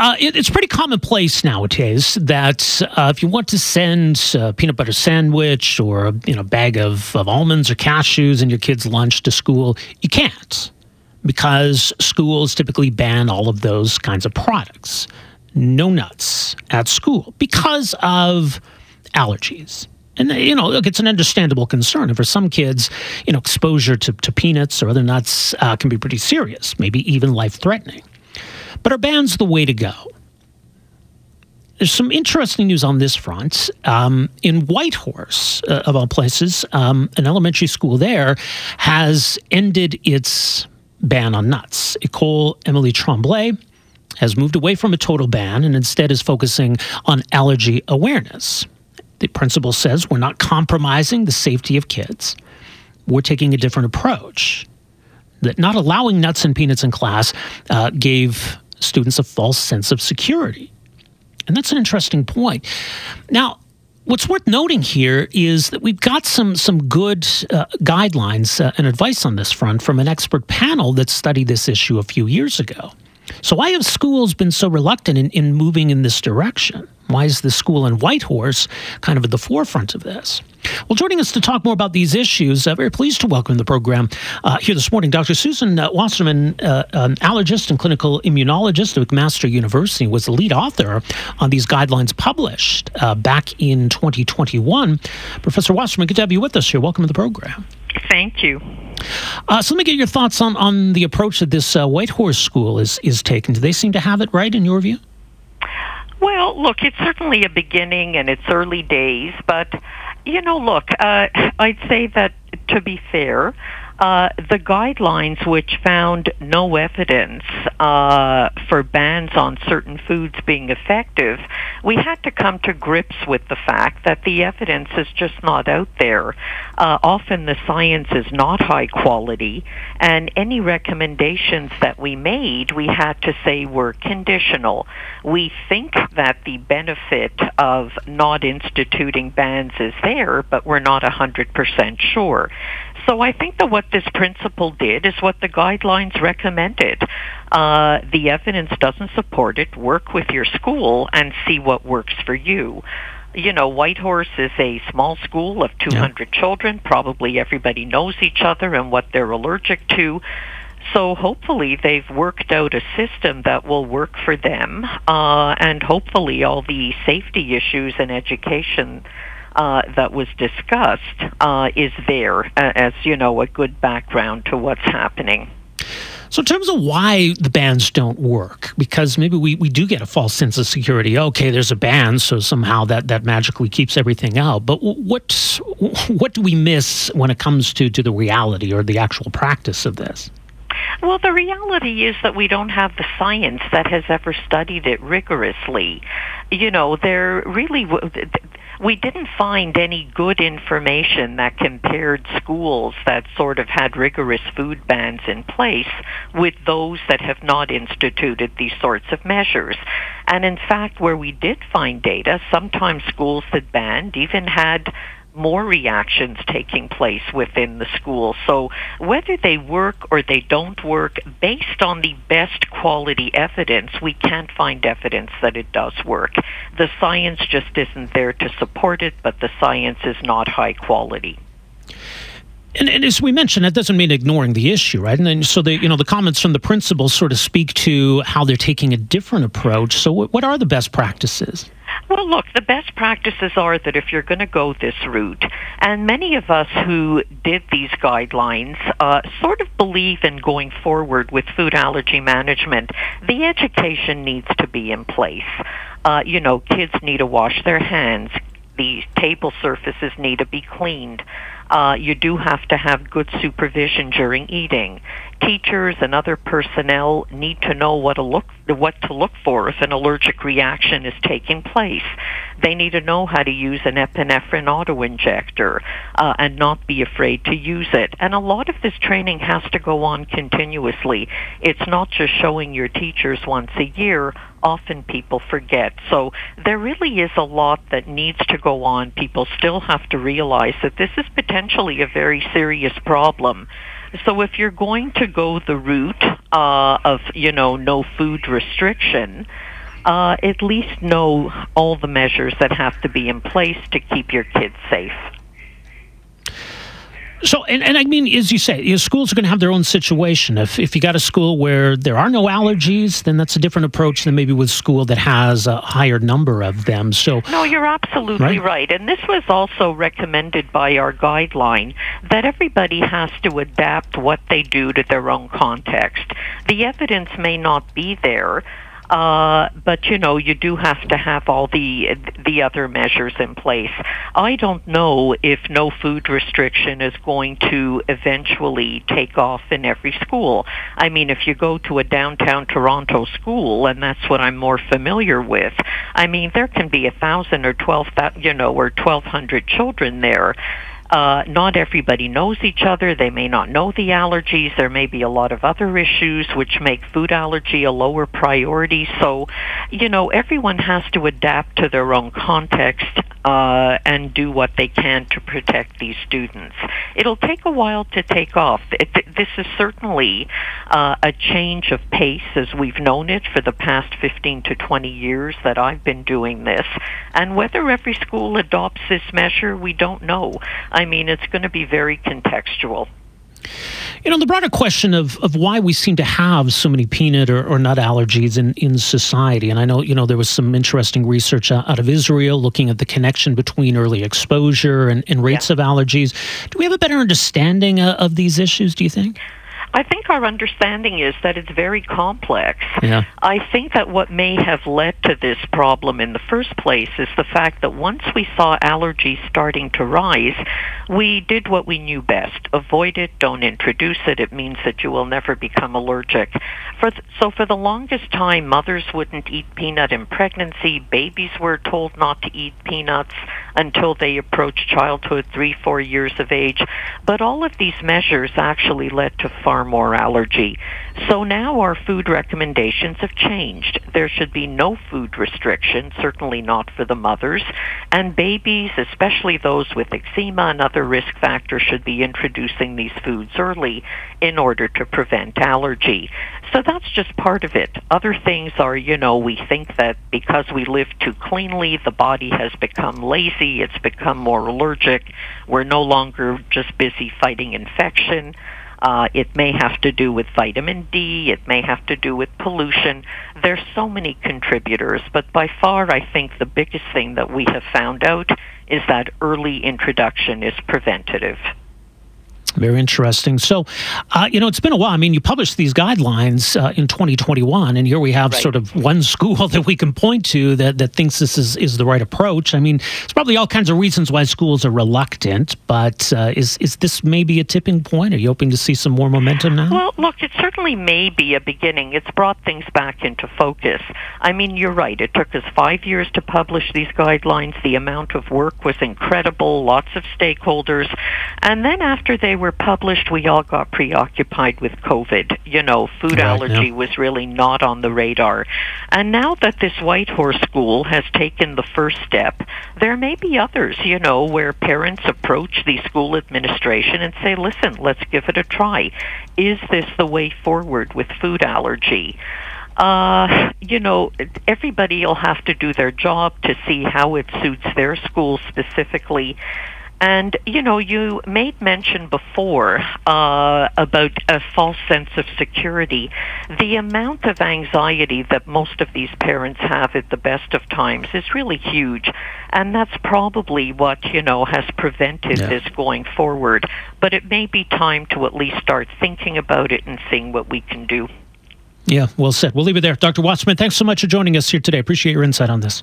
uh, it, it's pretty commonplace nowadays that uh, if you want to send a peanut butter sandwich or a you know, bag of, of almonds or cashews in your kid's lunch to school, you can't because schools typically ban all of those kinds of products. No nuts at school because of allergies. And you know, look, it's an understandable concern. And for some kids, you know, exposure to, to peanuts or other nuts uh, can be pretty serious, maybe even life threatening. But are bans the way to go? There's some interesting news on this front. Um, in Whitehorse, uh, of all places, um, an elementary school there has ended its ban on nuts. Ecole Emily Tremblay has moved away from a total ban and instead is focusing on allergy awareness. The principal says we're not compromising the safety of kids. We're taking a different approach. That not allowing nuts and peanuts in class uh, gave students a false sense of security. And that's an interesting point. Now, what's worth noting here is that we've got some some good uh, guidelines uh, and advice on this front from an expert panel that studied this issue a few years ago. So why have schools been so reluctant in, in moving in this direction? Why is the school in Whitehorse kind of at the forefront of this? Well, joining us to talk more about these issues, uh, very pleased to welcome the program uh, here this morning, Dr. Susan uh, Waserman, uh, an allergist and clinical immunologist at McMaster University, was the lead author on these guidelines published uh, back in 2021. Professor Waserman, good to have you with us here. Welcome to the program. Thank you. Uh, so let me get your thoughts on, on the approach that this uh, Whitehorse School is, is taking. Do they seem to have it right in your view? Well, look, it's certainly a beginning and it's early days, but you know, look, uh, I'd say that to be fair, uh, the guidelines which found no evidence uh, for bans on certain foods being effective, we had to come to grips with the fact that the evidence is just not out there. Uh, often the science is not high quality, and any recommendations that we made, we had to say were conditional. We think that the benefit of not instituting bans is there, but we're not 100% sure. So I think that what this principal did is what the guidelines recommended. Uh, the evidence doesn't support it. Work with your school and see what works for you. You know, Whitehorse is a small school of 200 yeah. children. Probably everybody knows each other and what they're allergic to. So hopefully they've worked out a system that will work for them, uh, and hopefully all the safety issues and education uh, that was discussed uh, is there as you know a good background to what's happening. So, in terms of why the bans don't work, because maybe we, we do get a false sense of security. Okay, there's a ban, so somehow that, that magically keeps everything out. But what what do we miss when it comes to, to the reality or the actual practice of this? Well, the reality is that we don't have the science that has ever studied it rigorously. You know, there really we didn't find any good information that compared schools that sort of had rigorous food bans in place with those that have not instituted these sorts of measures. And in fact, where we did find data, sometimes schools that banned even had more reactions taking place within the school. So whether they work or they don't work, based on the best quality evidence, we can't find evidence that it does work. The science just isn't there to support it, but the science is not high quality. And, and, as we mentioned, that doesn't mean ignoring the issue, right? And then, so the you know the comments from the principals sort of speak to how they're taking a different approach. So, what, what are the best practices? Well, look, the best practices are that if you're going to go this route, and many of us who did these guidelines uh, sort of believe in going forward with food allergy management, the education needs to be in place. Uh, you know, kids need to wash their hands. The table surfaces need to be cleaned. Uh, you do have to have good supervision during eating teachers and other personnel need to know what to look what to look for if an allergic reaction is taking place. They need to know how to use an epinephrine autoinjector uh, and not be afraid to use it. And a lot of this training has to go on continuously. It's not just showing your teachers once a year. Often people forget. So there really is a lot that needs to go on. People still have to realize that this is potentially a very serious problem. So if you're going to go the route uh, of, you know, no food restriction, uh, at least know all the measures that have to be in place to keep your kids safe. So, and, and I mean, as you say, you know, schools are going to have their own situation. If, if you got a school where there are no allergies, then that's a different approach than maybe with school that has a higher number of them. So, no, you're absolutely right. right. And this was also recommended by our guideline that everybody has to adapt what they do to their own context. The evidence may not be there. Uh, but you know, you do have to have all the the other measures in place. I don't know if no food restriction is going to eventually take off in every school. I mean, if you go to a downtown Toronto school, and that's what I'm more familiar with, I mean, there can be a thousand or twelve, you know, or twelve hundred children there uh, not everybody knows each other. They may not know the allergies. There may be a lot of other issues which make food allergy a lower priority. So, you know, everyone has to adapt to their own context uh, and do what they can to protect these students. It'll take a while to take off. It, this is certainly uh, a change of pace as we've known it for the past 15 to 20 years that I've been doing this. And whether every school adopts this measure, we don't know. I mean, it's going to be very contextual. You know, the broader question of, of why we seem to have so many peanut or, or nut allergies in, in society. And I know, you know, there was some interesting research out of Israel looking at the connection between early exposure and, and rates yeah. of allergies. Do we have a better understanding uh, of these issues, do you think? I think our understanding is that it's very complex. Yeah. I think that what may have led to this problem in the first place is the fact that once we saw allergies starting to rise, we did what we knew best. Avoid it, don't introduce it. It means that you will never become allergic. For th- so for the longest time, mothers wouldn't eat peanut in pregnancy. Babies were told not to eat peanuts until they approach childhood, three, four years of age. But all of these measures actually led to far more allergy. So now our food recommendations have changed. There should be no food restriction, certainly not for the mothers, and babies, especially those with eczema and other risk factors, should be introducing these foods early in order to prevent allergy. So that's just part of it. Other things are, you know, we think that because we live too cleanly, the body has become lazy, it's become more allergic, we're no longer just busy fighting infection. Uh, it may have to do with vitamin D. It may have to do with pollution. There's so many contributors, but by far, I think the biggest thing that we have found out is that early introduction is preventative. Very interesting. So, uh, you know, it's been a while. I mean, you published these guidelines uh, in 2021, and here we have right. sort of one school that we can point to that, that thinks this is, is the right approach. I mean, there's probably all kinds of reasons why schools are reluctant, but uh, is, is this maybe a tipping point? Are you hoping to see some more momentum now? Well, look, it certainly may be a beginning. It's brought things back into focus. I mean, you're right. It took us five years to publish these guidelines. The amount of work was incredible, lots of stakeholders. And then after they were published, we all got preoccupied with COVID. You know, food right, allergy yeah. was really not on the radar. And now that this Whitehorse School has taken the first step, there may be others, you know, where parents approach the school administration and say, listen, let's give it a try. Is this the way forward with food allergy? uh, you know, everybody will have to do their job to see how it suits their school specifically. And, you know, you made mention before uh, about a false sense of security. The amount of anxiety that most of these parents have at the best of times is really huge. And that's probably what, you know, has prevented yeah. this going forward. But it may be time to at least start thinking about it and seeing what we can do. Yeah, well said. We'll leave it there. Dr. Waserman, thanks so much for joining us here today. Appreciate your insight on this.